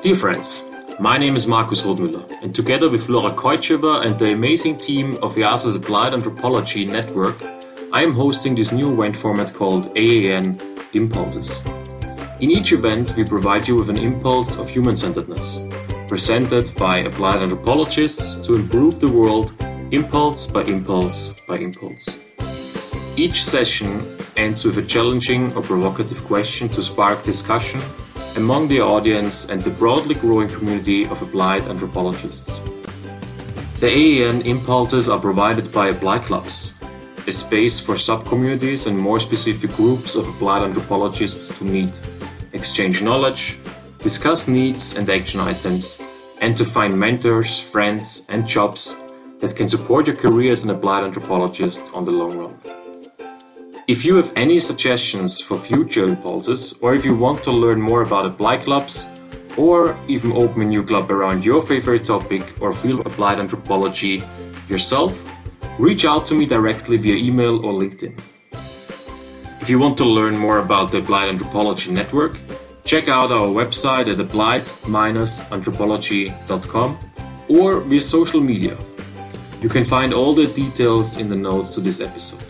Dear friends, my name is Markus Rothmüller, and together with Laura Keutscheber and the amazing team of EASA's Applied Anthropology Network, I am hosting this new event format called AAN Impulses. In each event, we provide you with an impulse of human centeredness, presented by applied anthropologists to improve the world impulse by impulse by impulse. Each session ends with a challenging or provocative question to spark discussion among the audience and the broadly growing community of applied anthropologists. The AAN impulses are provided by applied clubs, a space for subcommunities and more specific groups of applied anthropologists to meet, exchange knowledge, discuss needs and action items, and to find mentors, friends, and jobs that can support your career as an applied anthropologist on the long run. If you have any suggestions for future impulses, or if you want to learn more about applied clubs, or even open a new club around your favorite topic or field of applied anthropology yourself, reach out to me directly via email or LinkedIn. If you want to learn more about the Applied Anthropology Network, check out our website at applied-anthropology.com or via social media. You can find all the details in the notes to this episode.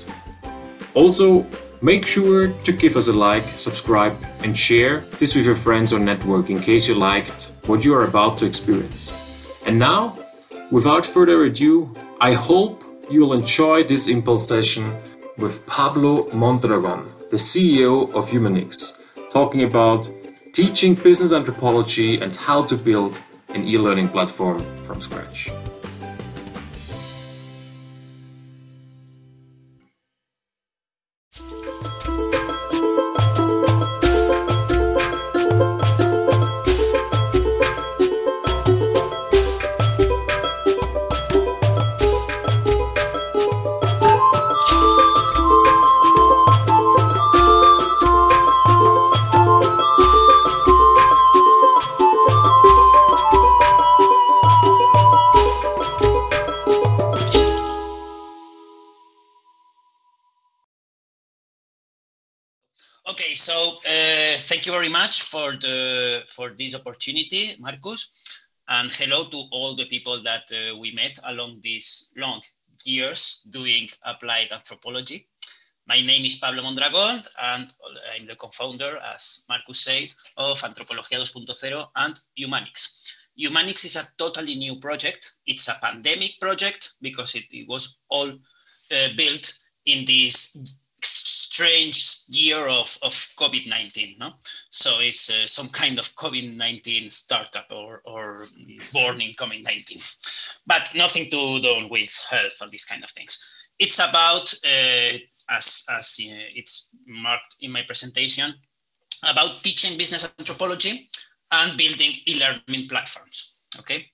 Also, make sure to give us a like, subscribe, and share this with your friends or network in case you liked what you are about to experience. And now, without further ado, I hope you'll enjoy this impulse session with Pablo Mondragon, the CEO of Umanyx, talking about teaching business anthropology and how to build an e learning platform from scratch. For the for this opportunity, Markus, and hello to all the people that uh, we met along these long years doing applied anthropology. My name is Pablo Mondragon, and I'm the co-founder, as Markus said, of Antropología 2.0 and Umanyx. Umanyx is a totally new project. It's a pandemic project because it, it was all uh, built in this strange year of, of COVID-19. No? So it's uh, some kind of COVID-19 startup or, or born in COVID-19, but nothing to do with health or these kind of things. It's about, uh, as, as uh, it's marked in my presentation, about teaching business anthropology and building e-learning platforms, okay?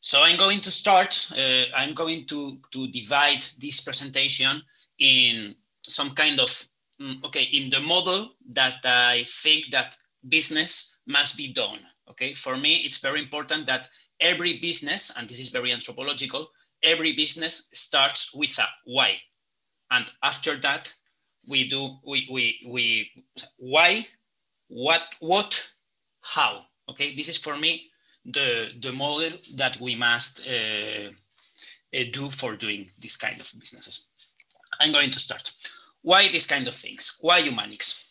So I'm going to start, uh, I'm going to, to divide this presentation in some kind of mm, okay in the model that I think that business must be done. Okay, for me it's very important that every business, and this is very anthropological, every business starts with a why, and after that we do we we we why, what what how. Okay, this is for me the the model that we must uh, uh, do for doing this kind of businesses. I'm going to start. Why these kind of things? Why Umanyx?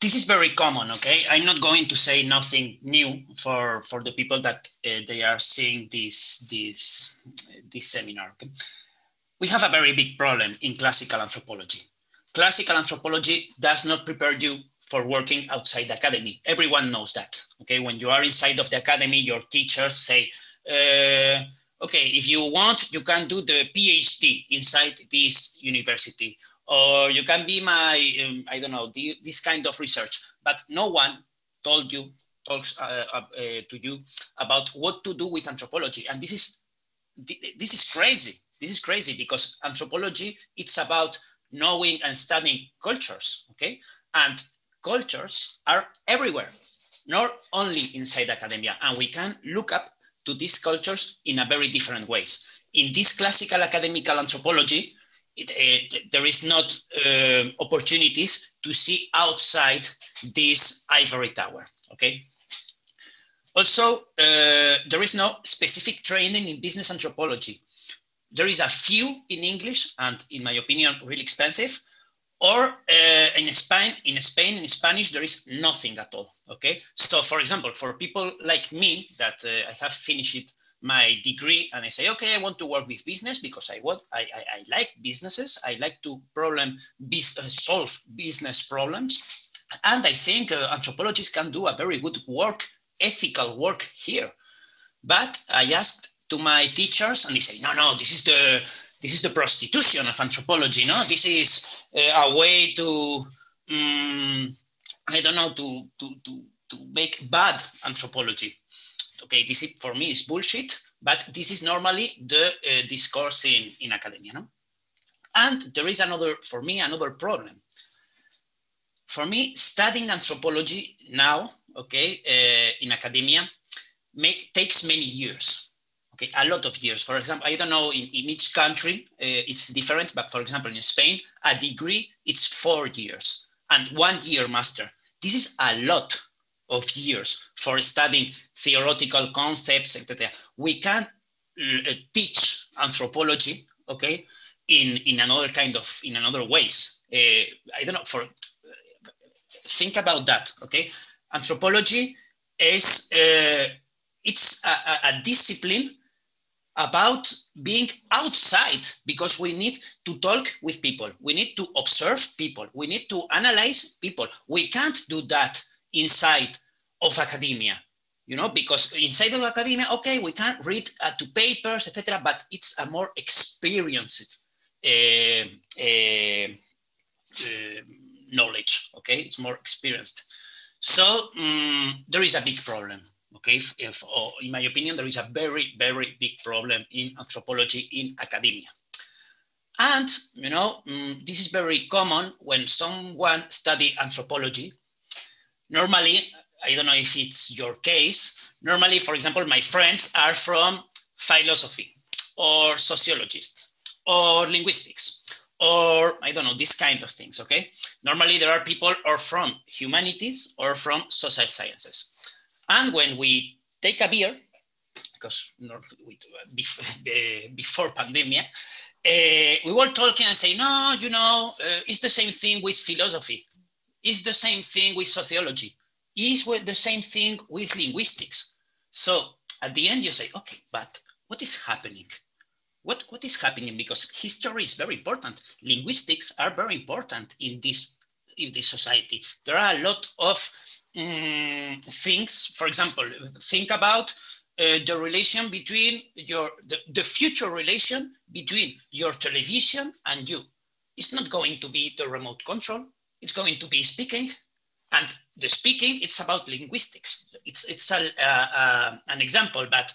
This is very common, okay? I'm not going to say nothing new for, for the people that uh, they are seeing this, this, this seminar. Okay? We have a very big problem in classical anthropology. Classical anthropology does not prepare you for working outside the academy. Everyone knows that. Okay, when you are inside of the academy, your teachers say, uh, okay, if you want, you can do the PhD inside this university, or you can be my, um, I don't know, the, this kind of research. But no one told you, talks uh, uh, uh, to you about what to do with anthropology. And this is, this is crazy. This is crazy because anthropology, it's about knowing and studying cultures, okay? And cultures are everywhere, not only inside academia. And we can look up to these cultures in a very different ways. In this classical academical anthropology, it, uh, there is not uh, opportunities to see outside this ivory tower, okay? Also, uh, there is no specific training in business anthropology. There is a few in English and in my opinion, really expensive, or uh, in Spain, in Spain, in Spanish, there is nothing at all, okay? So for example, for people like me that uh, I have finished my degree and I say, okay, I want to work with business because I want, I, I, I like businesses. I like to problem, uh, solve business problems. And I think uh, anthropologists can do a very good work, ethical work here. But I asked to my teachers and they say, no, no, this is the, this is the prostitution of anthropology. No, this is uh, a way to, um, I don't know, to, to, to, to make bad anthropology okay, this is, for me is bullshit, but this is normally the uh, discourse in, in academia. No? And there is another, for me, another problem. For me, studying anthropology now, okay, uh, in academia, make, takes many years, okay, a lot of years. For example, I don't know, in, in each country, uh, it's different, but for example, in Spain, a degree, it's four years and one year master. This is a lot of years for studying theoretical concepts, etc. We can uh, teach anthropology, okay, in in another kind of in another ways. Uh, I don't know. For think about that, okay. Anthropology is uh, it's a, a discipline about being outside because we need to talk with people. We need to observe people. We need to analyze people. We can't do that inside of academia you know because inside of academia okay we can read uh, to papers etc but it's a more experienced uh, uh, uh, knowledge okay it's more experienced so um, there is a big problem okay if, if oh, in my opinion there is a very very big problem in anthropology in academia and you know um, this is very common when someone study anthropology normally I don't know if it's your case. Normally, for example, my friends are from philosophy or sociologists or linguistics or I don't know, these kind of things, okay? Normally there are people or from humanities or from social sciences. And when we take a beer, because before pandemia, uh, we were talking and say, no, you know, uh, it's the same thing with philosophy. It's the same thing with sociology is the same thing with linguistics. So at the end you say, okay, but what is happening? What, what is happening? Because history is very important. Linguistics are very important in this, in this society. There are a lot of um, things, for example, think about uh, the relation between your, the, the future relation between your television and you. It's not going to be the remote control. It's going to be speaking and the speaking, it's about linguistics. It's, it's a, uh, uh, an example, but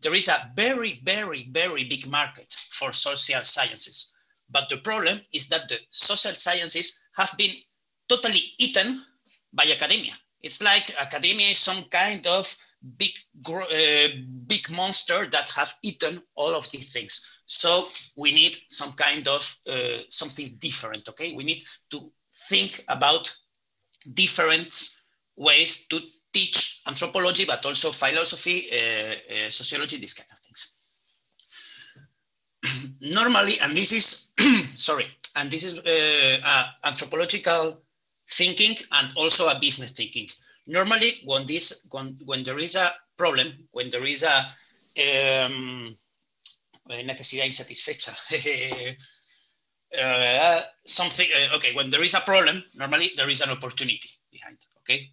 there is a very, very, very big market for social sciences. But the problem is that the social sciences have been totally eaten by academia. It's like academia is some kind of big, uh, big monster that have eaten all of these things. So we need some kind of uh, something different. Okay, we need to think about different ways to teach anthropology, but also philosophy, uh, uh, sociology, these kind of things. Normally, and this is, sorry, and this is uh, anthropological thinking and also a business thinking. Normally, when this, when, when there is a problem, when there is a um, necesidad insatisfecha, uh, something, uh, okay, when there is a problem, normally there is an opportunity behind, okay?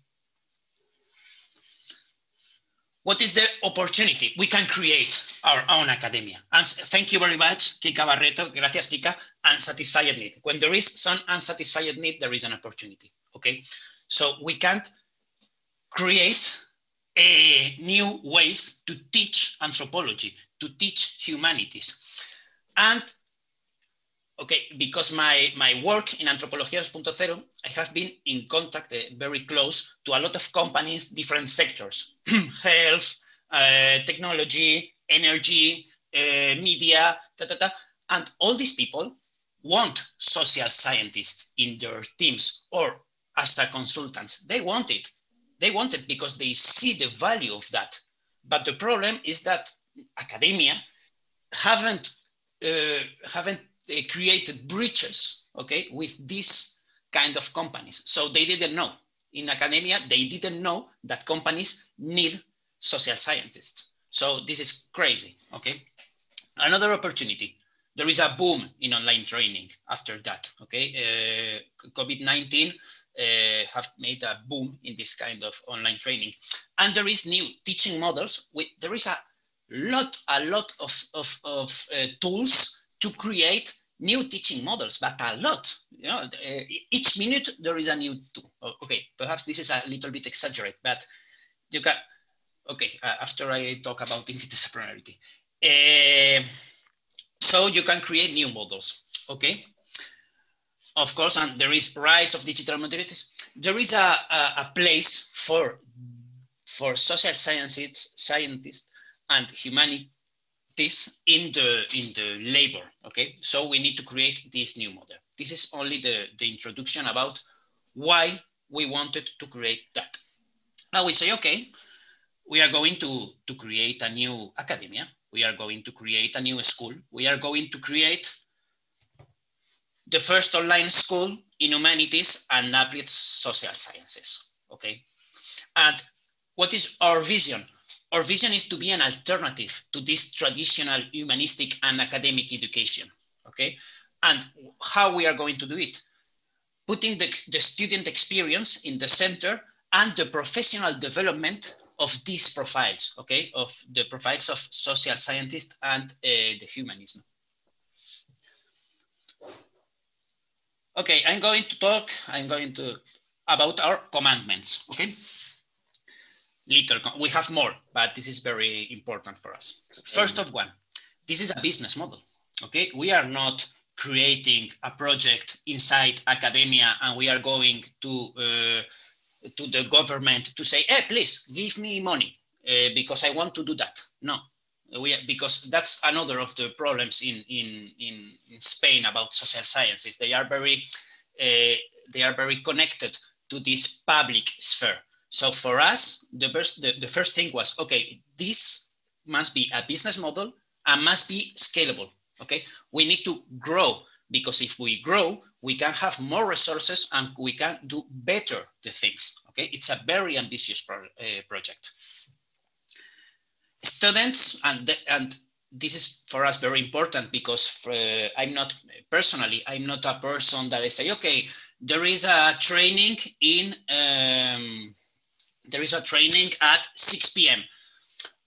What is the opportunity? We can create our own academia. And thank you very much, Kika Barreto, gracias Kika, unsatisfied need. When there is some unsatisfied need, there is an opportunity, okay? So we can't create uh, new ways to teach anthropology, to teach humanities. And okay, because my, my work in Antropología 2.0, I have been in contact uh, very close to a lot of companies, different sectors, health, uh, technology, energy, uh, media, ta, ta, ta. and all these people want social scientists in their teams or as a consultants. They want it. They want it because they see the value of that. But the problem is that academia haven't haven't uh, created breaches, okay, with these kind of companies. So they didn't know. In academia, they didn't know that companies need social scientists. So this is crazy, okay? Another opportunity. There is a boom in online training after that, okay? Uh, COVID-19 uh, have made a boom in this kind of online training. And there is new teaching models. With, there is a lot, a lot of, of, of uh, tools to create new teaching models, but a lot. You know, uh, each minute there is a new tool. Oh, okay, perhaps this is a little bit exaggerated, but you can. Okay, uh, after I talk about interdisciplinarity, uh, so you can create new models. Okay, of course, and there is rise of digital modalities. There is a, a, a place for for social sciences, scientists and humanities in the in the labor. Okay, so we need to create this new model. This is only the the introduction about why we wanted to create that. Now we say, okay, we are going to to create a new academia. We are going to create a new school. We are going to create the first online school in humanities and applied social sciences, okay? And what is our vision? Our vision is to be an alternative to this traditional humanistic and academic education, okay? And how we are going to do it? Putting the, the student experience in the center and the professional development of these profiles, okay? Of the profiles of social scientists and uh, the humanism. Okay, I'm going to talk, I'm going to, about our commandments, okay? Little, we have more, but this is very important for us. First of one, this is a business model, okay? We are not creating a project inside academia and we are going to, uh, to the government to say, hey, please give me money uh, because I want to do that. No, we because that's another of the problems in in in, in Spain about social sciences. They are very uh, they are very connected to this public sphere. So for us, the first the, the first thing was okay. This must be a business model and must be scalable. Okay, we need to grow because if we grow, we can have more resources and we can do better the things. Okay, it's a very ambitious pro uh, project students and the, and this is for us very important because uh, I'm not personally, I'm not a person that I say, okay, there is a training in, um, there is a training at 6 p.m.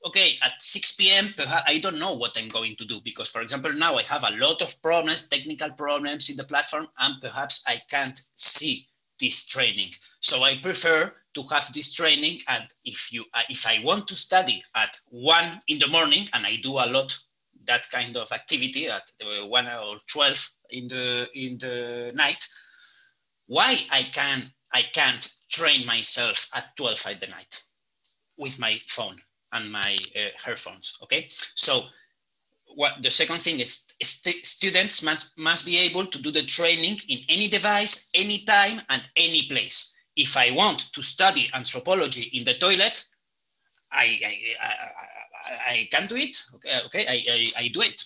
Okay, at 6 p.m., I don't know what I'm going to do because, for example, now I have a lot of problems, technical problems in the platform, and perhaps I can't see this training. So I prefer to have this training. And if you, uh, if I want to study at one in the morning, and I do a lot that kind of activity at one or 12 in the, in the night, why I can, I can't train myself at 12 at the night with my phone and my uh, okay? So what the second thing is st students must, must be able to do the training in any device, anytime and any place if I want to study anthropology in the toilet, I, I, I, I can do it. Okay, okay I, I, I do it.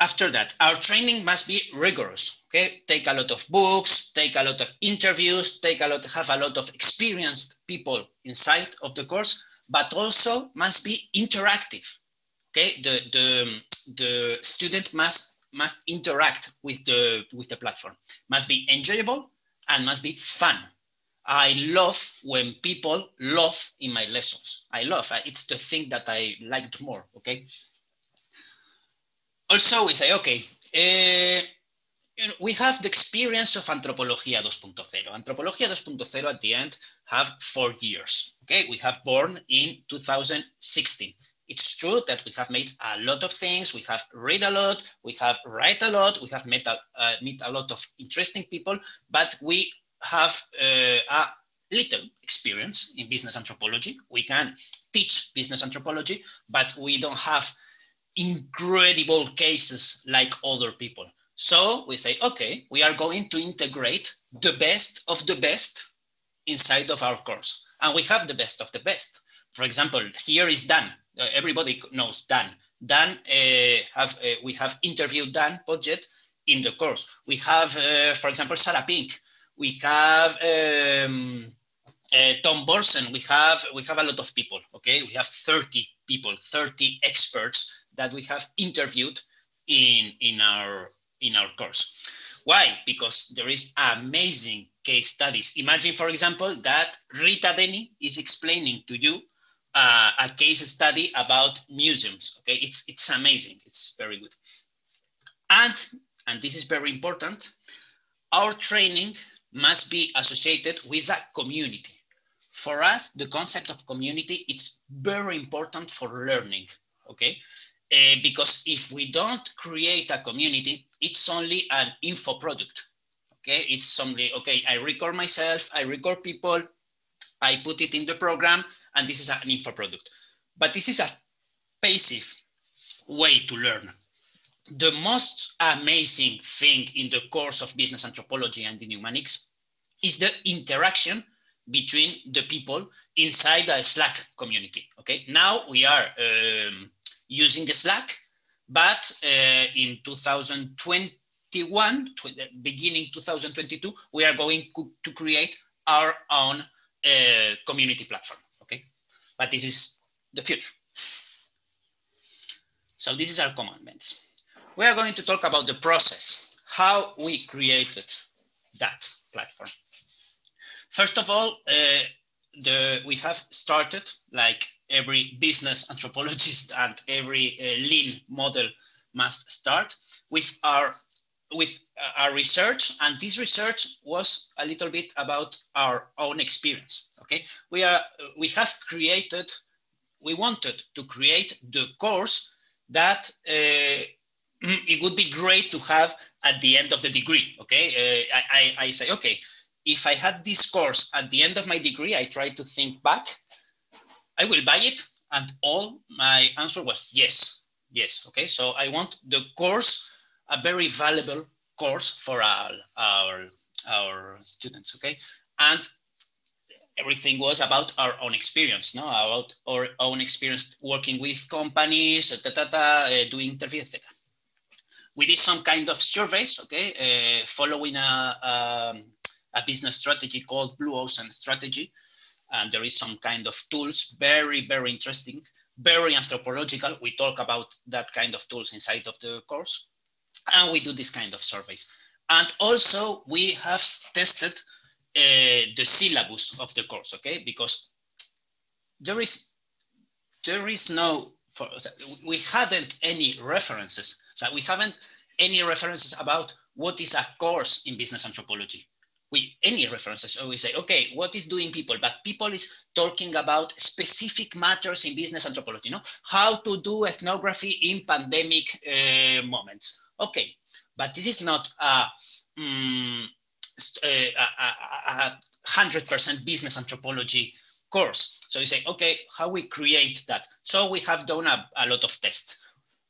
After that, our training must be rigorous. Okay, take a lot of books, take a lot of interviews, take a lot, have a lot of experienced people inside of the course, but also must be interactive. Okay, the the the student must must interact with the with the platform. Must be enjoyable and must be fun. I love when people love in my lessons. I love, uh, it's the thing that I liked more, okay? Also, we say, okay, uh, we have the experience of Antropología 2.0. Antropología 2.0 at the end have four years, okay? We have born in 2016 it's true that we have made a lot of things. We have read a lot. We have write a lot. We have met a, uh, met a lot of interesting people, but we have uh, a little experience in business anthropology. We can teach business anthropology, but we don't have incredible cases like other people. So we say, okay, we are going to integrate the best of the best inside of our course. And we have the best of the best. For example, here is Dan. Uh, everybody knows Dan. Dan, uh, have, uh, we have interviewed Dan Podjed in the course. We have, uh, for example, Sarah Pink. We have um, uh, Tom Børsen. We have we have a lot of people. Okay, we have 30 people, 30 experts that we have interviewed in in our in our course. Why? Because there is amazing case studies. Imagine, for example, that Rita Denny is explaining to you uh, a case study about museums. Okay, it's it's amazing. It's very good. And and this is very important. Our training must be associated with a community. For us, the concept of community it's very important for learning. Okay, uh, because if we don't create a community, it's only an info product. Okay, it's only okay. I record myself, I record people, I put it in the program, and this is an info product. But this is a passive way to learn. The most amazing thing in the course of business anthropology and in Umanyx is the interaction between the people inside a Slack community. Okay, now we are um, using Slack, but uh, in 2021, beginning 2022, we are going to create our own uh, community platform, okay? But this is the future. So this is our commandments. We are going to talk about the process, how we created that platform. First of all, uh, the, we have started like every business anthropologist and every uh, lean model must start with our with uh, our research. And this research was a little bit about our own experience okay? We are we have created we wanted to create the course that uh, it would be great to have at the end of the degree okay? Uh, I, I, I say okay if i had this course at the end of my degree i try to think back I will buy it. And all my answer was yes, yes. Okay, so I want the course, a very valuable course for our, our, our students, okay? And everything was about our own experience, no, about our own experience working with companies, ta, uh, doing interviews, etc. We did some kind of surveys, okay, uh, following a, a, a, business strategy called Blue Ocean Strategy, and there is some kind of tools, very, very interesting, very anthropological. We talk about that kind of tools inside of the course, and we do this kind of surveys. And also we have tested uh, the syllabus of the course, okay? Because there is, there is no, for, we hadn't any references. So we haven't any references about what is a course in business anthropology with any references. We say, okay, what is doing people? But people is talking about specific matters in business anthropology, you know, how to do ethnography in pandemic uh, moments. Okay, but this is not a, um, a, 100% business anthropology course. So we say, okay, how we create that? So we have done a, a lot of tests.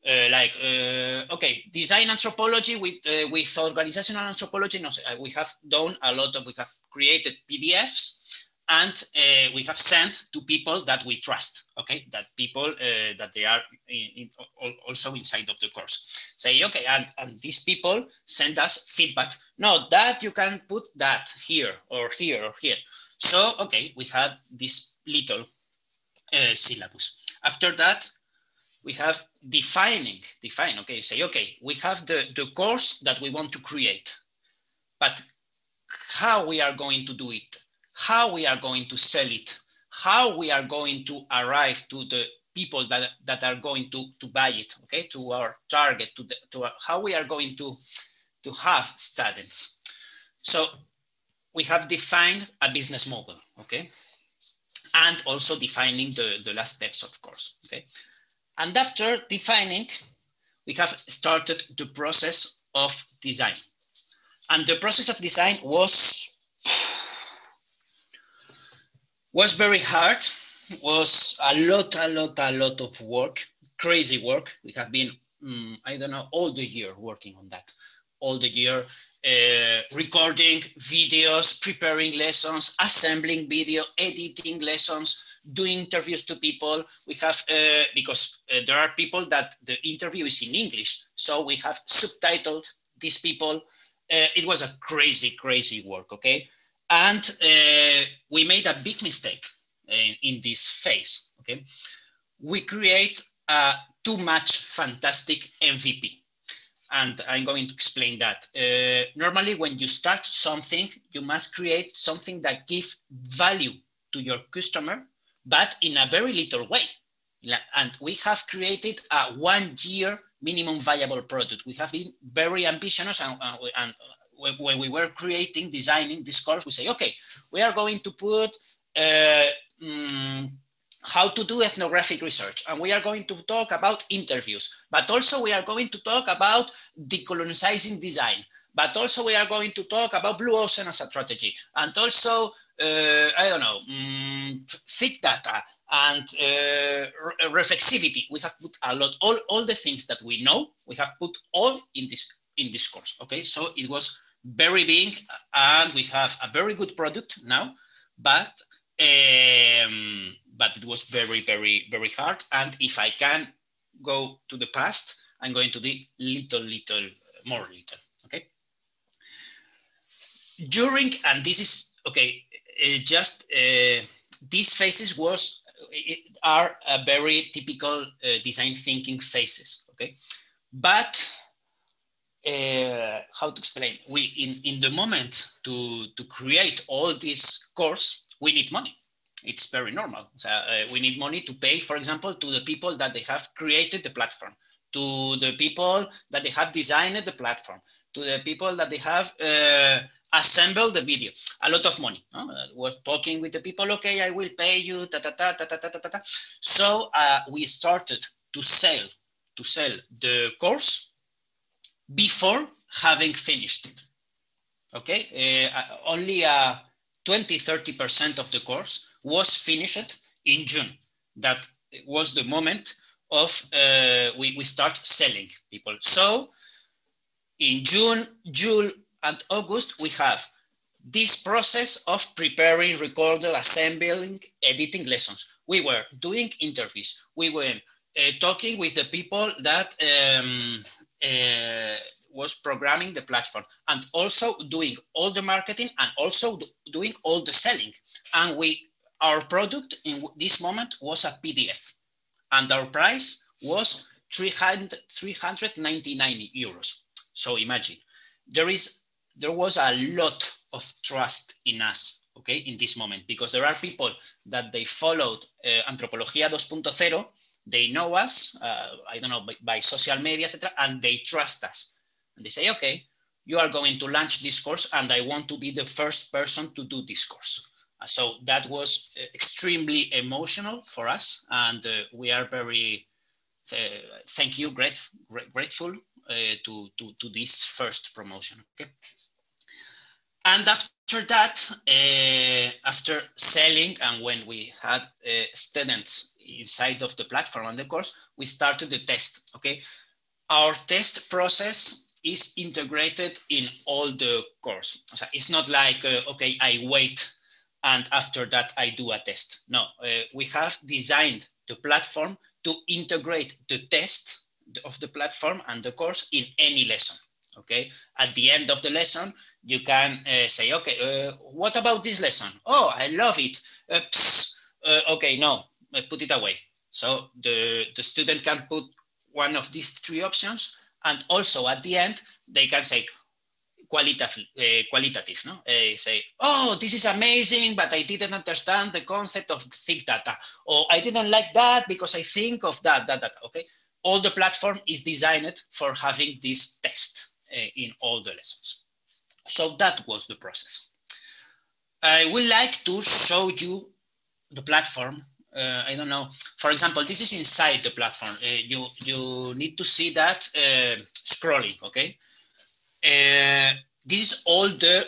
Uh, like uh, okay design anthropology with uh, with organizational anthropology no, uh, we have done a lot of we have created pdfs and uh, we have sent to people that we trust okay? That people uh, that they are in, in, also inside of the course. Say okay and, and these people send us feedback. No that you can put that here or here or here. So okay we had this little syllabus. After that we have defining, define, okay, say, okay, we have the, the course that we want to create, but how we are going to do it, how we are going to sell it, how we are going to arrive to the people that, that are going to, to buy it, okay, to our target, to, the, to our, how we are going to, to have students. So we have defined a business model, okay? And also defining the, the last steps, of course, okay? And after defining, we have started the process of design. And the process of design was, was very hard, was a lot, a lot, a lot of work crazy work. We have been, um, I don't know, all the year working on that, all the year, uh, recording videos, preparing lessons, assembling video, editing lessons, doing interviews to people. We have, uh, because uh, there are people that the interview is in English. So we have subtitled these people. Uh, it was a crazy, crazy work, okay? And uh, we made a big mistake in, in this phase, okay? We create a too much fantastic MVP. And I'm going to explain that. Uh, normally, when you start something, you must create something that gives value to your customer but in a very little way. And we have created a one year minimum viable product. We have been very ambitious and, and when we were creating, designing this course, we say, okay, we are going to put uh, um, how to do ethnographic research. And we are going to talk about interviews, but also we are going to talk about decolonizing design. But also we are going to talk about blue ocean as a strategy. And also I don't know, um, thick data and uh, reflexivity. We have put a lot, all, all the things that we know, we have put all in this, in this course, okay? So it was very big and we have a very good product now, but, um, but it was very, very, very hard. And if I can go to the past, I'm going to do little, little, more little, okay? During, and this is, okay, uh, just uh, these phases was are very typical uh, design thinking phases. Okay, but uh, how to explain? We in in the moment to to create all this course, we need money. It's very normal. So, uh, we need money to pay, for example, to the people that they have created the platform, to the people that they have designed the platform, to the people that they have uh, assembled the video. A lot of money. No? Uh, we're talking with the people, okay, I will pay you, ta ta ta ta ta ta ta. ta. So uh, we started to sell to sell the course before having finished it. Okay, uh, uh only uh, 20, 30% of the course was finished in June. That was the moment of uh, we, we start selling people. So in June, July, and August, we have this process of preparing, recording, assembling, editing lessons. We were doing interviews. We were uh, talking with the people that um, uh, was programming the platform and also doing all the marketing and also doing all the selling. And we, our product in this moment was a PDF and our price was 300, 399 euros. So imagine there is there was a lot of trust in us, okay, in this moment, because there are people that they followed uh, Antropología 2.0, they know us, uh, I don't know, by, by social media, etc., and they trust us. And they say, okay, you are going to launch this course, and I want to be the first person to do this course. Uh, so that was uh, extremely emotional for us, and uh, we are very, uh, thank you, great, grateful to, to, to this first promotion. Okay. And after that, uh, after selling and when we had uh, students inside of the platform on the course, we started the test, okay? Our test process is integrated in all the course. So it's not like, uh, okay, I wait and after that I do a test. No, uh, we have designed the platform to integrate the test of the platform and the course in any lesson okay at the end of the lesson you can uh, say okay uh, what about this lesson oh i love it uh, uh okay no put it away so the the student can put one of these three options and also at the end they can say qualitative, uh, qualitative no? Uh, say, oh, this is amazing, but I didn't understand the concept of thick data. Or I didn't like that because I think of that, that, that, okay? All the platform is designed for having this test. Uh, in all the lessons. So that was the process. I would like to show you the platform. Uh, I don't know. For example, this is inside the platform. Uh, you you need to see that uh, scrolling. Okay. Uh, this is all the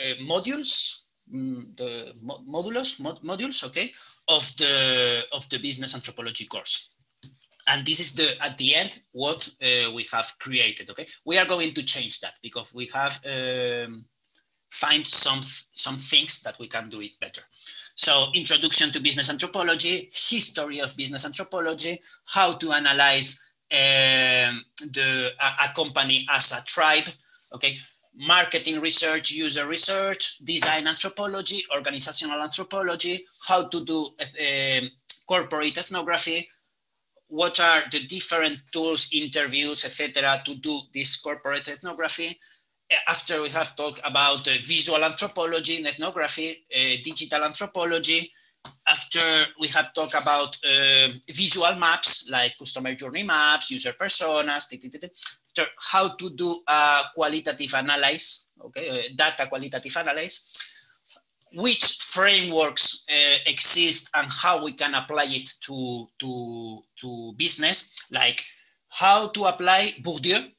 uh, modules, mm, the mo modules, mod modules. Okay, of the of the business anthropology course. And this is the at the end what uh, we have created okay? We are going to change that because we have um, find some some things that we can do it better. So introduction to business anthropology history of business anthropology how to analyze um, the a, a company as a tribe okay? Marketing research, user research, design anthropology, organizational anthropology, how to do uh, corporate ethnography, what are the different tools, interviews, etc., to do this corporate ethnography. After we have talked about uh, visual anthropology and ethnography, uh, digital anthropology, after we have talked about uh, visual maps like customer journey maps, user personas, how to do a qualitative analysis, okay, data qualitative analysis, which frameworks uh, exist and how we can apply it to, to, to business, like how to apply Bourdieu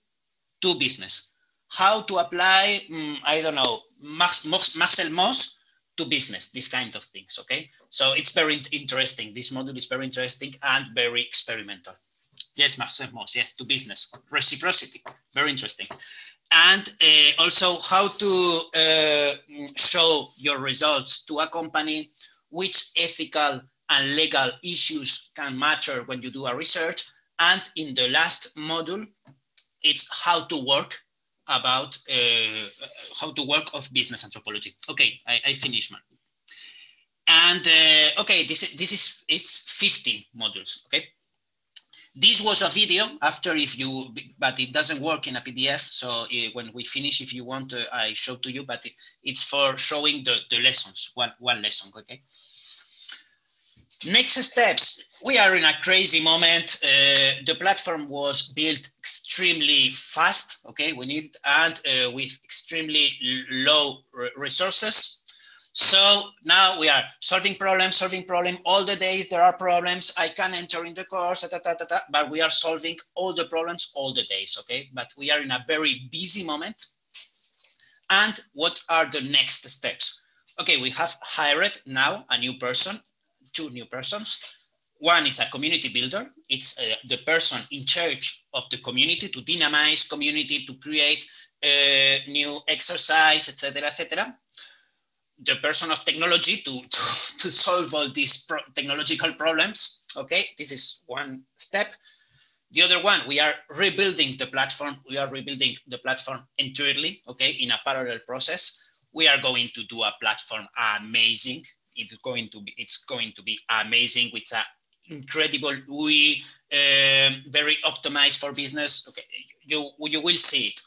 to business, how to apply, um, I don't know, Marcel Mauss to business, these kind of things, okay? So it's very interesting. This module is very interesting and very experimental. Yes, Marcel Mauss, yes, to business. Reciprocity, very interesting and uh, also how to uh, show your results to a company, which ethical and legal issues can matter when you do a research. And in the last module, it's how to work about uh, how to work of business anthropology. Okay, I, I finished, man. And uh, okay, this, this is, it's 15 modules, okay? This was a video after if you, but it doesn't work in a PDF. So uh, when we finish, if you want, uh, I show to you, but it, it's for showing the, the lessons, one, one lesson, okay? Next steps, we are in a crazy moment. Uh, the platform was built extremely fast, okay, we need, and uh, with extremely low resources. So now we are solving problems, solving problem. All the days there are problems. I can enter in the course, ta, ta, ta, but we are solving all the problems all the days, okay? But we are in a very busy moment. And what are the next steps? Okay, we have hired now a new person, two new persons. One is a community builder. It's uh, the person in charge of the community to dynamize community, to create uh, new exercise, etc., etc the person of technology to, to, to solve all these pro technological problems. Okay, this is one step. The other one, we are rebuilding the platform. We are rebuilding the platform entirely, okay, in a parallel process. We are going to do a platform amazing. It's going to be, it's going to be amazing with a incredible, we um, very optimized for business. Okay, you, you will see it?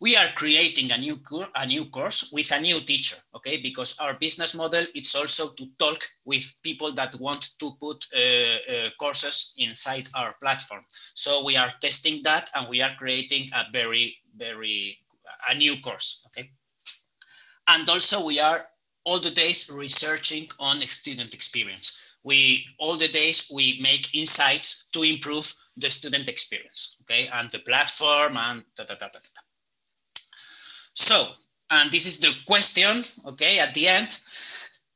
We are creating a new a new course with a new teacher okay? Because our business model it's also to talk with people that want to put uh, uh, courses inside our platform. So we are testing that and we are creating a very very a new course okay? And also we are all the days researching on student experience. We all the days we make insights to improve the student experience okay? And the platform and da, da, da, da, da. So, and this is the question, okay, at the end,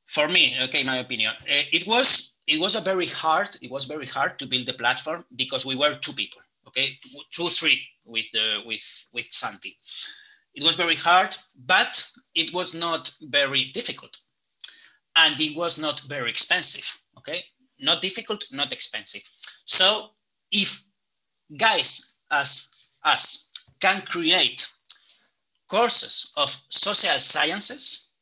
for me, okay, my opinion, eh, it was it was a very hard, it was very hard to build the platform because we were two people, okay, two, three with the with with Santi. It was very hard, but it was not very difficult, and it was not very expensive, okay, not difficult, not expensive. So if guys as us can create courses of social sciences,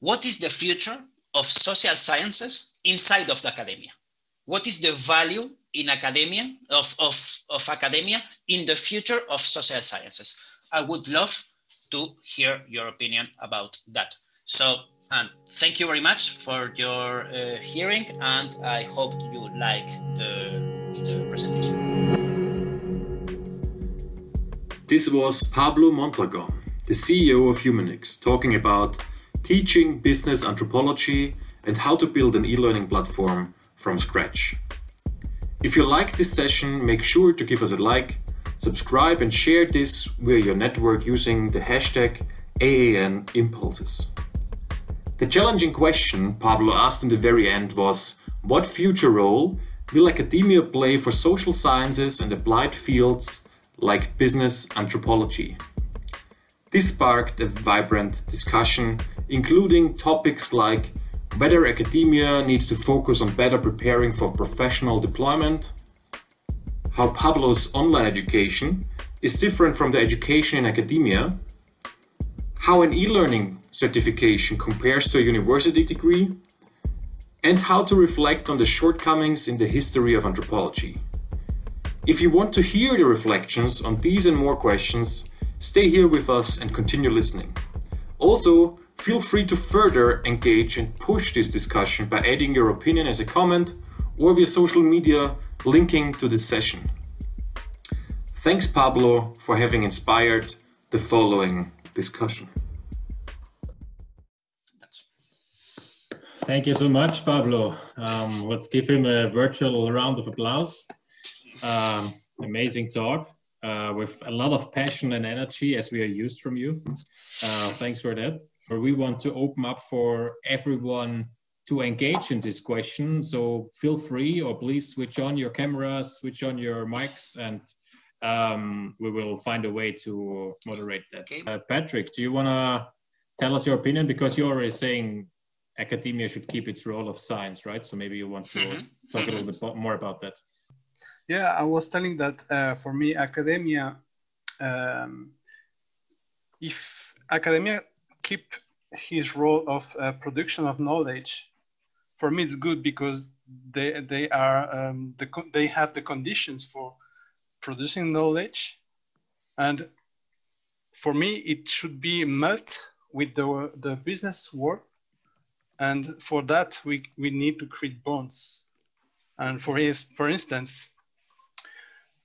what is the future of social sciences inside of the academia? What is the value in academia of, of, of academia in the future of social sciences? I would love to hear your opinion about that. So, and thank you very much for your uh, hearing, and I hope you like the, the presentation. This was Pablo Mondragon, the CEO of Umanyx, talking about teaching business anthropology and how to build an e learning platform from scratch. If you like this session, make sure to give us a like, subscribe, and share this via your network using the hashtag AAN Impulses. The challenging question Pablo asked in the very end was what future role will academia play for social sciences and applied fields like business anthropology? This sparked a vibrant discussion, including topics like whether academia needs to focus on better preparing for professional deployment, how Pablo's online education is different from the education in academia, how an e learning certification compares to a university degree, and how to reflect on the shortcomings in the history of anthropology. If you want to hear the reflections on these and more questions, stay here with us and continue listening. Also, feel free to further engage and push this discussion by adding your opinion as a comment or via social media linking to this session. Thanks, Pablo, for having inspired the following discussion. Thank you so much, Pablo. Um, let's give him a virtual round of applause. Um, amazing talk uh, with a lot of passion and energy as we are used from you. Uh, thanks for that. But we want to open up for everyone to engage in this question. So feel free or please switch on your cameras, switch on your mics, and um, we will find a way to moderate that. Uh, Patrick, do you want to tell us your opinion? Because you're already saying academia should keep its role of science, right? So maybe you want to mm-hmm. talk a little bit more about that. Yeah, I was telling that uh, for me, academia, um, if academia keep his role of uh, production of knowledge, for me it's good because they they are um, the they have the conditions for producing knowledge, and for me it should be met with the the business world, and for that, we, we need to create bonds. And for, for instance,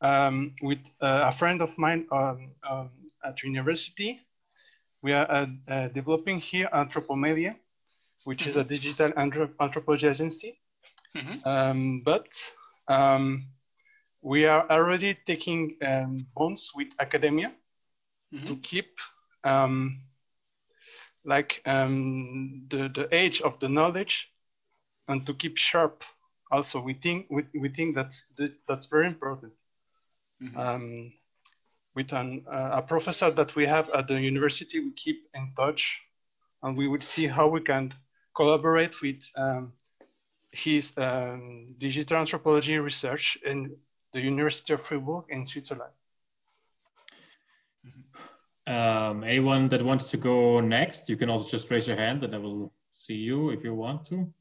um, with uh, a friend of mine um, um, at university, we are uh, uh, developing here Anthropomedia, which is a mm-hmm. digital anthrop anthropology agency. Mm -hmm. but um, we are already taking um, bonds with academia mm -hmm. to keep um, like um, the, the age of the knowledge and to keep sharp also we think we, we think that's that's very important mm-hmm. um, with an, uh, a professor that we have at the university we keep in touch and we would see how we can collaborate with um, his um, digital anthropology research in the University of Fribourg in Switzerland. Mm-hmm. Um, anyone that wants to go next, you can also just raise your hand and I will see you if you want to.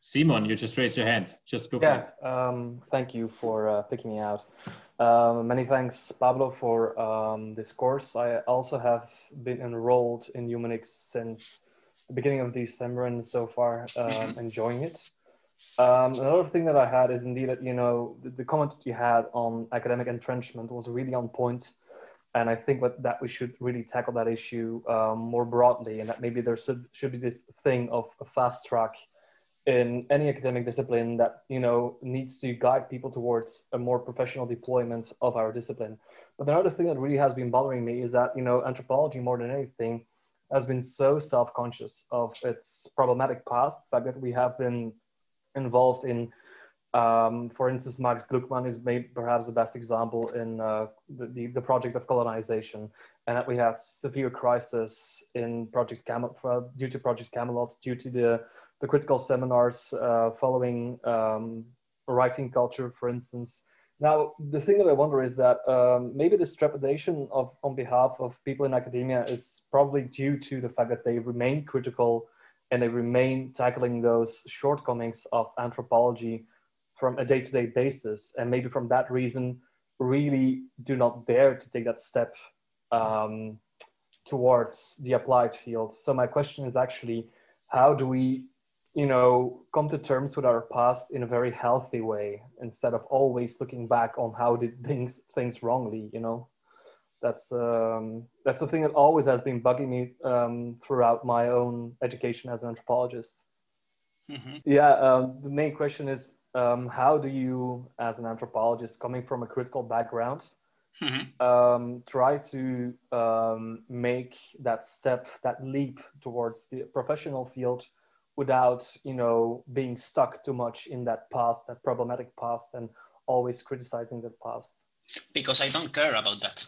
Simon, you just raised your hand. Just go yeah, um, thank you for uh, picking me out. Um, many thanks, Pablo, for um, this course. I also have been enrolled in Umanyx since the beginning of December and so far um, enjoying it. Um, another thing that I had is indeed that, you know, the, the comment that you had on academic entrenchment was really on point. point and I think that, that we should really tackle that issue um, more broadly, and that maybe there should, should be this thing of a fast track in any academic discipline that you know needs to guide people towards a more professional deployment of our discipline. But another thing that really has been bothering me is that you know anthropology more than anything has been so self-conscious of its problematic past, the fact that we have been involved in um, for instance, Max Gluckman is maybe perhaps the best example in uh, the, the, the, project of colonization, and that we had severe crisis in Project Camelot due to Project Camelot, due to the, the critical seminars uh, following um, writing culture, for instance. Now, the thing that I wonder is that um, maybe this trepidation of, on behalf of people in academia is probably due to the fact that they remain critical and they remain tackling those shortcomings of anthropology from a day-to-day basis and maybe from that reason really do not dare to take that step um, towards the applied field so my question is actually how do we you know come to terms with our past in a very healthy way instead of always looking back on how did things things wrongly you know that's um, that's the thing that always has been bugging me um, throughout my own education as an anthropologist mm-hmm. yeah um, the main question is um, how do you, as an anthropologist coming from a critical background, mm-hmm. um, try to um, make that step, that leap towards the professional field without you know being stuck too much in that past that problematic past and always criticizing that past because i don't care about that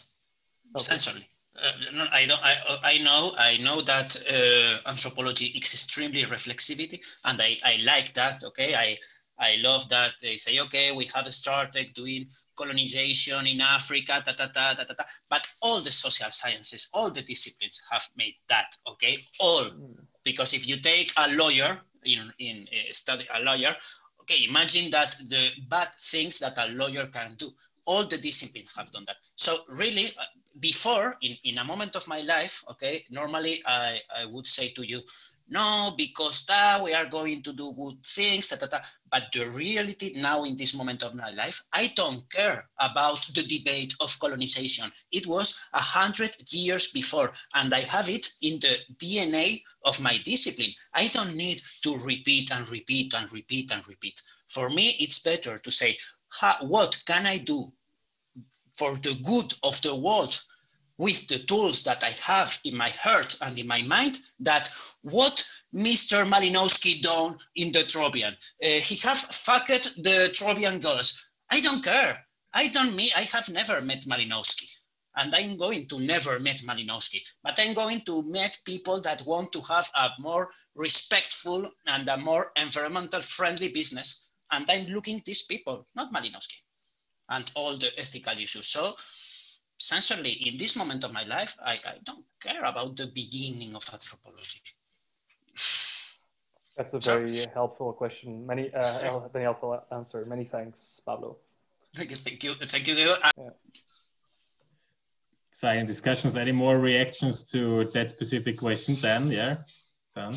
okay. essentially uh, no, I don't. I, I know. I know that uh, anthropology is extremely reflexivity, and I, I like that. Okay, I I love that they say, okay, we have started doing colonization in Africa, ta, ta, ta, ta, ta, ta. but all the social sciences, all the disciplines have made that, okay? All, mm. Because if you take a lawyer, in, in uh, study a lawyer, okay, imagine that the bad things that a lawyer can do, all the disciplines have done that. So really, uh, before, in, in a moment of my life, okay, normally I, I would say to you, no, because that we are going to do good things, ta, ta, ta. but the reality now in this moment of my life, I don't care about the debate of colonization. It was a hundred years before, and I have it in the DNA of my discipline. I don't need to repeat and repeat and repeat and repeat. For me, it's better to say, what can I do for the good of the world with the tools that I have in my heart and in my mind that what Mr. Malinowski done in the Trobriand. Uh, he have fucked the Trobriand girls. I don't care. I don't mean, I have never met Malinowski and I'm going to never meet Malinowski, but I'm going to meet people that want to have a more respectful and a more environmental friendly business. And I'm looking these people, not Malinowski, and all the ethical issues. So essentially, in this moment of my life, I, I don't care about the beginning of anthropology. That's a very helpful question. Many, uh, very helpful answer. Many thanks, Pablo. Thank you, thank you, thank you. Yeah. Exciting discussions. Any more reactions to that specific question, Dan? Yeah, Dan.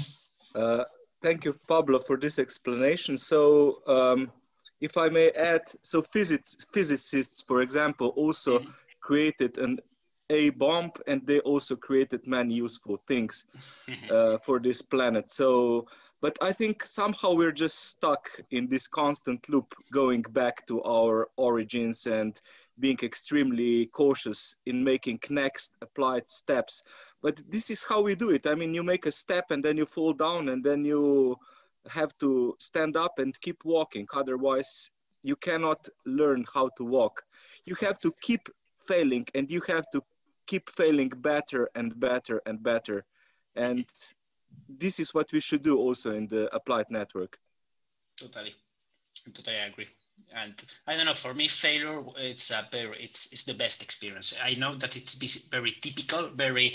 Uh, thank you, Pablo, for this explanation. So, um, if I may add, so physics, physicists, for example, also mm -hmm created an a bomb and they also created many useful things uh, for this planet. So but i think somehow we're just stuck in this constant loop going back to our origins and being extremely cautious in making next applied steps. But this is how we do it. I mean you make a step and then you fall down and then you have to stand up and keep walking. Otherwise you cannot learn how to walk. You have to keep failing and you have to keep failing better and better and better. And this is what we should do also in the applied network. Totally. Totally agree. And i don't know for me failure it's a very it's, it's the best experience. I know that it's very typical very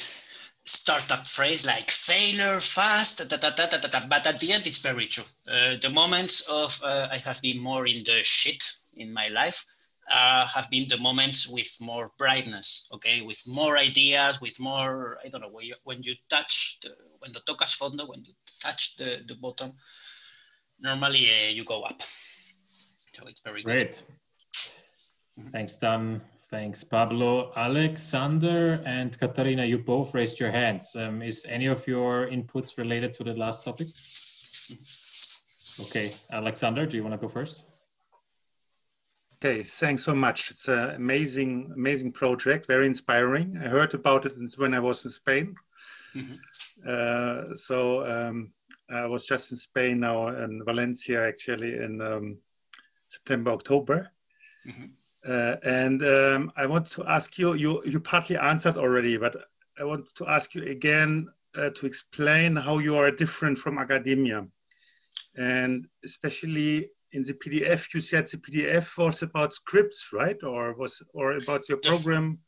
startup phrase like failure fast da, da, da, but at the end it's very true. Uh, the moments of uh, i have been more in the shit in my life uh, have been the moments with more brightness, okay, with more ideas, with more, I don't know, when you, when you touch, the, when the tocas fondo, when you touch the, the bottom, normally uh, you go up. So it's very Great. good. Thanks, Dan. Thanks, Pablo. Alexander and Katarina, you both raised your hands. Um, is any of your inputs related to the last topic? Okay, Alexander, do you want to go first? Okay, thanks so much. It's an amazing, amazing project, very inspiring. I heard about it when I was in Spain. Mm-hmm. Uh, so um, I was just in Spain now in Valencia, actually in um, September, October. Mm-hmm. Uh, and um, I want to ask you, you, you partly answered already, but I want to ask you again uh, to explain how you are different from academia. And especially in the PDF, you said the PDF was about scripts, right? Or was or about your program?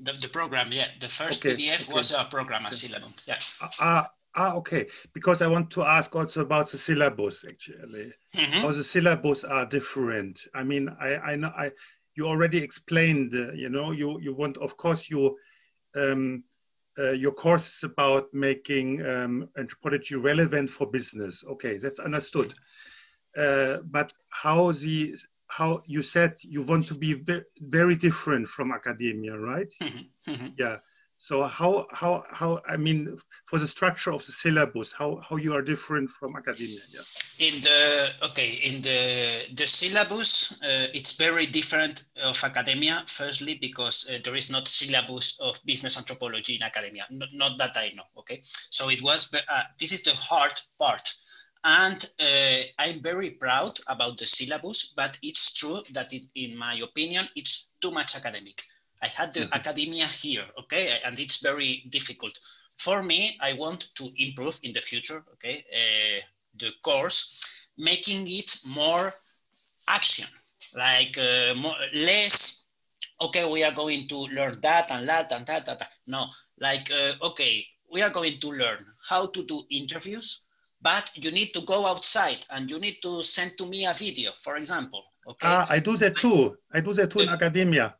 The, the program, yeah. The first okay, PDF okay. was a program, a syllabus. Yeah. Ah, ah, ah, okay. Because I want to ask also about the syllabus, actually. Mm -hmm. How the syllabus are different. I mean, I, I know I you already explained. Uh, you know, you you want, of course, you. Um, uh, your course is about making um, anthropology relevant for business. Okay, that's understood. Mm -hmm uh, but how the how you said you want to be ve very different from academia, right? Mm-hmm. Mm-hmm. yeah. So how how how I mean for the structure of the syllabus, how how you are different from academia? Yeah. In the okay in the the syllabus, uh, it's very different of academia. Firstly, because uh, there is not syllabus of business anthropology in academia. N not that I know. Okay, so it was. Uh, this is the hard part And uh, I'm very proud about the syllabus, but it's true that it, in my opinion, it's too much academic. I had the mm -hmm. academia here, okay, and it's very difficult. For me, I want to improve in the future, okay, uh, the course, making it more action, like uh, more, less, okay, we are going to learn that and that and that, that. No, like, uh, okay, we are going to learn how to do interviews, but you need to go outside and you need to send to me a video, for example. Okay. Ah, I do that too. I do that too the, in academia.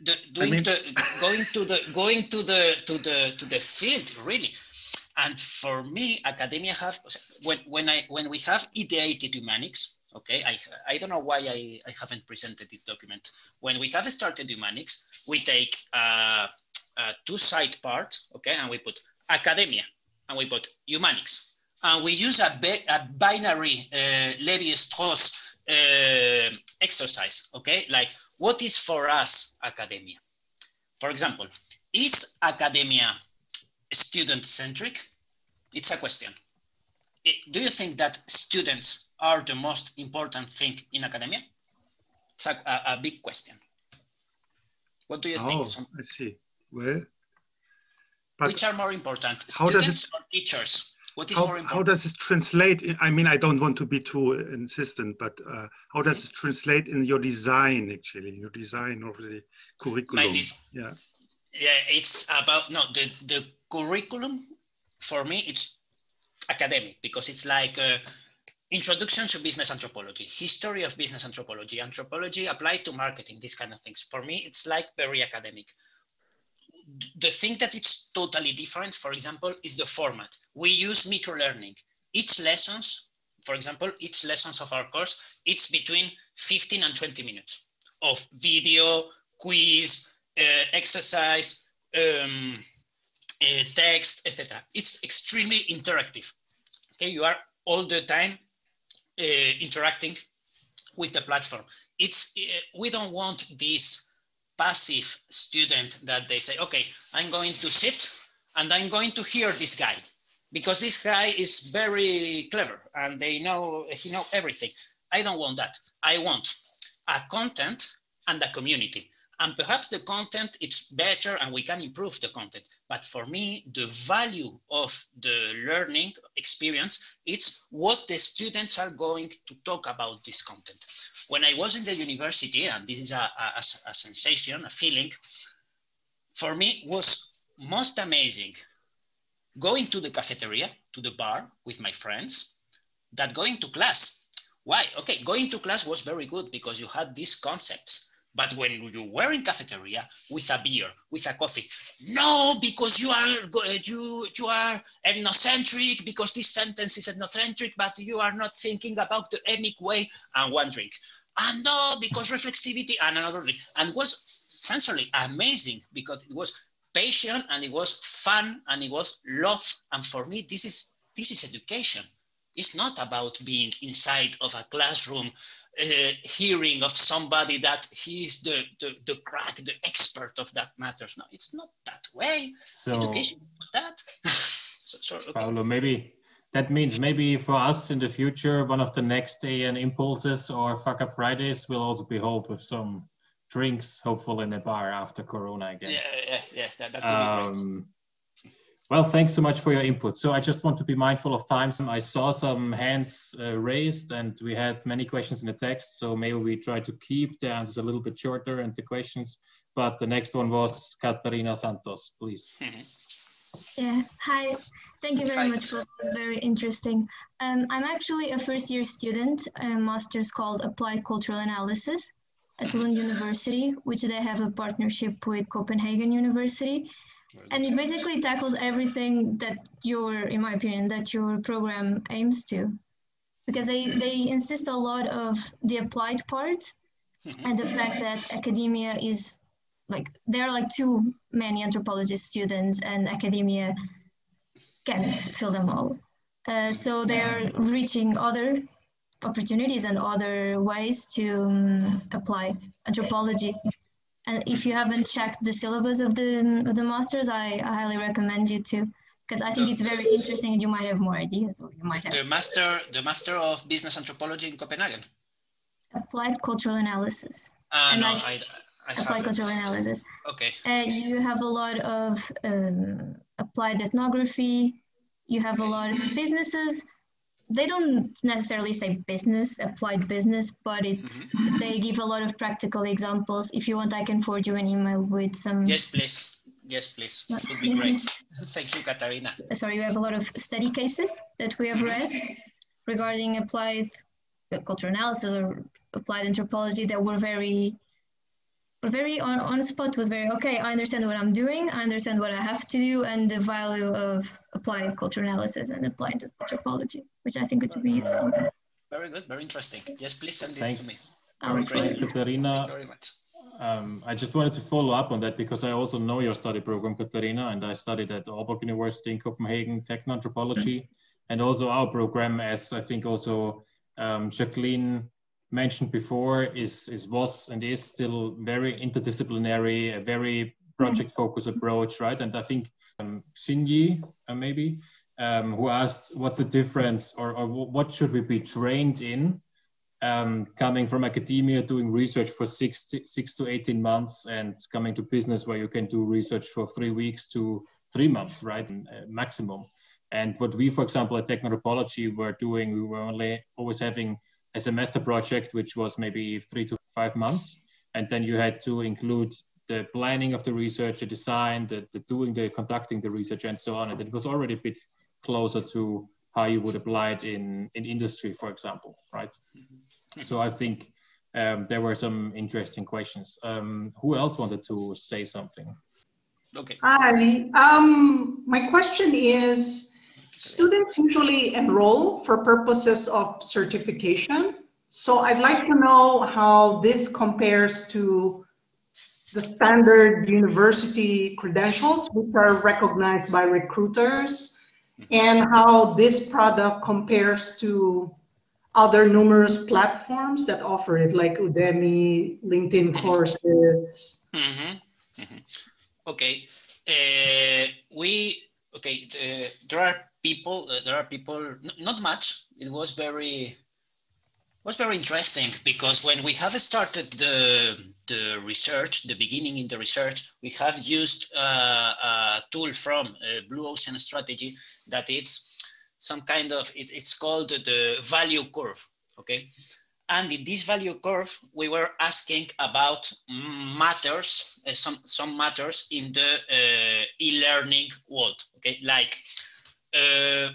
The, doing I mean... the, going to the going to the to the to the field really and for me academia have when when i when we have ideated Umanyx okay i i don't know why i i haven't presented this document when we have started Umanyx we take a, a two side part okay and we put academia and we put Umanyx and we use a, a binary uh, Lévi-Strauss uh, exercise okay like what is for us academia for example is academia student centric? It's a question. do you think that students are the most important thing in academia? It's a, a, a big question. What do you oh, think? I see. Well, which are more important, students it, or teachers? What is how, more important? How does it translate? In, I mean, I don't want to be too insistent, but uh, how does it translate in your design, actually, your design of the curriculum? yeah. Yeah, it's about, no, the, the curriculum for me it's academic because it's like uh, introduction to business anthropology history of business anthropology anthropology applied to marketing these kind of things for me it's like very academic the thing that it's totally different for example is the format we use micro learning each lessons for example each lessons of our course it's between 15 and 20 minutes of video quiz uh, exercise um, uh, text, etc. It's extremely interactive. Okay, you are all the time uh, interacting with the platform. It's uh, we don't want this passive student that they say, okay, I'm going to sit and I'm going to hear this guy because this guy is very clever and they know he know everything. I don't want that. I want a content and a community and perhaps the content it's better and we can improve the content. But for me the value of the learning experience it's what the students are going to talk about this content. When i was in the university and this is a, a, a sensation a feeling for me was most amazing going to the cafeteria to the bar with my friends that going to class. Why? Okay going to class was very good because you had these concepts but when you were in cafeteria with a beer, with a coffee, no, because you are eh, you you are ethnocentric, because this sentence is ethnocentric, but you are not thinking about the emic way and one drink. And no, because reflexivity and another drink. And was sensorily amazing because it was patient and it was fun and it was love. And for me, this is this is education. It's not about being inside of a classroom uh, hearing of somebody that he's the, the, the crack, the expert of that matters. No, it's not that way. So Education, that. so, so, okay. Paulo, maybe that means maybe for us in the future, one of the next AAN impulses or fuck up Fridays will also be held with some drinks, hopefully in a bar after Corona again. Yeah, yeah, yes, that, that would be great. Um, well, thanks so much for your input. So I just want to be mindful of time. I saw some hands uh, raised and we had many questions in the text. So maybe we try to keep the answers a little bit shorter and the questions. But the next one was Katarina Santos, please. Yeah, hi. Thank you very much for this, very interesting. Um, I'm actually a first year student, a master's called Applied Cultural Analysis at Lund University, which they have a partnership with Copenhagen University and it basically tackles everything that your in my opinion that your program aims to. Because they they insist a lot of the applied part mm-hmm. and the fact that academia is like there are like too many anthropologist students and academia can't fill them all. Uh, so they're reaching other opportunities and other ways to um, apply anthropology and if you haven't checked the syllabus of the of the masters, I, I highly recommend you to, because I think it's very interesting and you might have more ideas or you might have. The master, the master of business anthropology in Copenhagen. Applied cultural analysis. Uh, no, I, I, I applied cultural analysis. Okay. Uh, you have a lot of um, applied ethnography. You have a lot of businesses. They don't necessarily say business, applied business, but it's mm-hmm. they give a lot of practical examples. If you want, I can forward you an email with some. Yes, please. Yes, please. It would be great. Thank you, Katarina. Sorry, we have a lot of study cases that we have read regarding applied cultural analysis or applied anthropology that were very very on, on spot was very okay i understand what i'm doing i understand what i have to do and the value of applied cultural analysis and applied anthropology which i think would be useful very good very interesting yes please send it Thanks. to me very Thanks, Katarina. very much. Um, I just wanted to follow up on that because I also know your study program, Katarina, and I studied at Aalborg University in Copenhagen, techno anthropology, and also our program, as I think also um, Jacqueline mentioned before is, is was and is still very interdisciplinary, a very project focused approach, right? And I think um, Xinyi, uh, maybe, um, who asked what's the difference or, or what should we be trained in um, coming from academia, doing research for six to, six to 18 months and coming to business where you can do research for three weeks to three months, right? Uh, maximum. And what we, for example, at Technoanthropology were doing, we were only always having a semester project, which was maybe three to five months. And then you had to include the planning of the research, the design, the, the doing, the conducting the research, and so on. And it was already a bit closer to how you would apply it in, in industry, for example, right? Mm-hmm. So I think um, there were some interesting questions. Um, who else wanted to say something? Okay. Hi. Um, my question is Students usually enroll for purposes of certification. So I'd like to know how this compares to the standard university credentials, which are recognized by recruiters, and how this product compares to other numerous platforms that offer it, like Udemy, LinkedIn courses. Mm -hmm. Mm -hmm. Okay, uh, we okay. Uh, there are people uh, there are people not much. It was very was very interesting because when we have started the the research the beginning in the research we have used uh, a tool from uh, blue ocean strategy that it's some kind of it, it's called the value curve okay? And in this value curve we were asking about matters uh, some some matters in the uh, e-learning world okay? Like uh,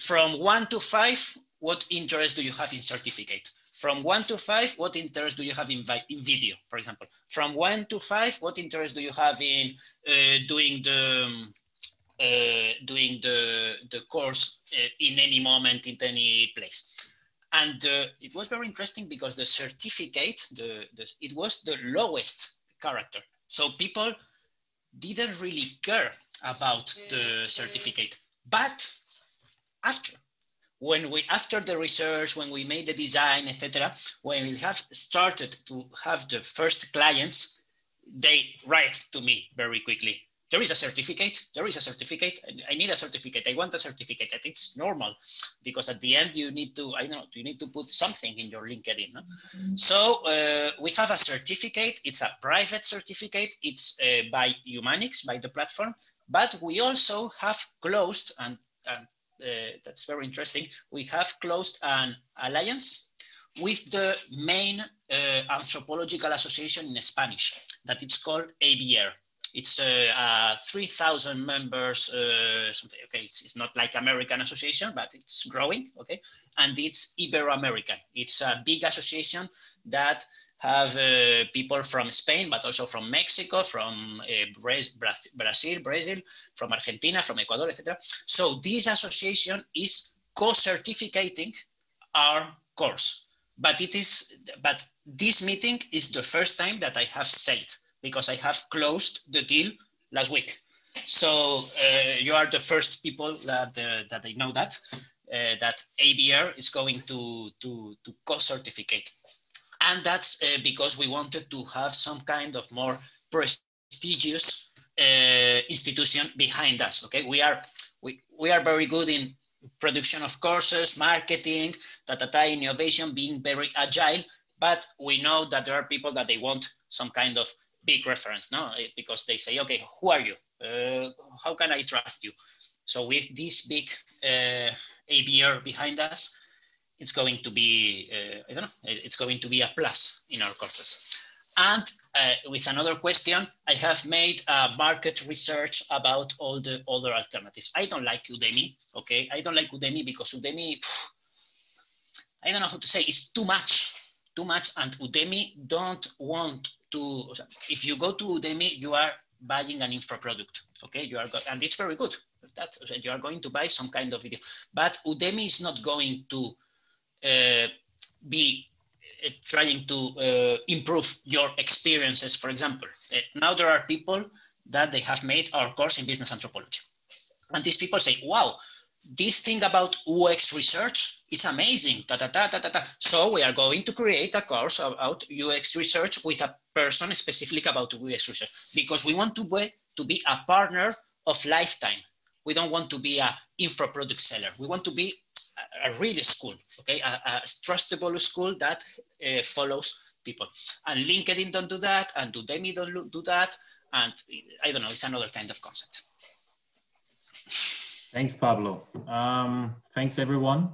from one to five, what interest do you have in certificate? From one to five, what interest do you have in, in video, for example? From one to five, what interest do you have in uh, doing the um, uh, doing the the course uh, in any moment in any place? And uh, it was very interesting because the certificate, the, the it was the lowest character. So people didn't really care about the certificate but after, when we, after the research, when we made the design, etc., when we have started to have the first clients, they write to me very quickly. There is a certificate. There is a certificate. I need a certificate. I want a certificate. And it's normal because at the end you need to. I don't know. You need to put something in your LinkedIn. No? Mm-hmm. So uh, we have a certificate. It's a private certificate. It's uh, by Umanyx, by the platform, but we also have closed, and, and uh, that's very interesting, we have closed an alliance with the main uh, anthropological association in Spanish that it's called AIBR. It's uh, uh 3,000 members, uh, something, okay, it's, it's, not like American association, but it's growing, okay? And it's Ibero-American. It's a big association that have uh, people from Spain, but also from Mexico, from uh, Brazil, Brazil, from Argentina, from Ecuador, etc. So this association is co-certificating our course. But it is, but this meeting is the first time that I have said because I have closed the deal last week. So uh, you are the first people that uh, that I know that uh, that AIBR is going to to to co-certificate and that's uh, because we wanted to have some kind of more prestigious uh, institution behind us. Okay, we are we, we are very good in production of courses, marketing, data innovation, being very agile, but we know that there are people that they want some kind of big reference, no? Eh, because they say, okay, who are you? Uh, how can I trust you? So with this big uh, AIBR behind us, it's going to be, uh, I don't know, it's going to be a plus in our courses. And uh, with another question, I have made a market research about all the other alternatives. I don't like Udemy, okay? I don't like Udemy because Udemy, I don't know how to say, it's too much, too much. And Udemy don't want to, if you go to Udemy, you are buying an infra product, okay? You are, and it's very good. That you are going to buy some kind of video, but Udemy is not going to be uh, trying to uh, improve your experiences, for example. Uh, now there are people that they have made our course in business anthropology. And these people say, wow, this thing about UX research is amazing. Da, da, da, da, da. So we are going to create a course about UX research with a person specifically about UX research because we want to be, to be a partner of lifetime. We don't want to be a infra product seller. We want to be a, real school, okay, a, a trustable school that uh, follows people. And LinkedIn don't do that, and Udemy don't do that, and I don't know, it's another kind of concept. Thanks, Pablo. Um, thanks, everyone.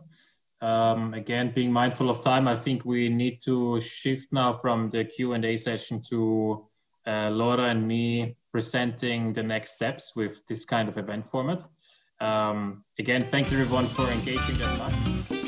Um, again, being mindful of time, I think we need to shift now from the Q&A session to uh, Laura and me presenting the next steps with this kind of event format. Um, again, thanks everyone for engaging that much.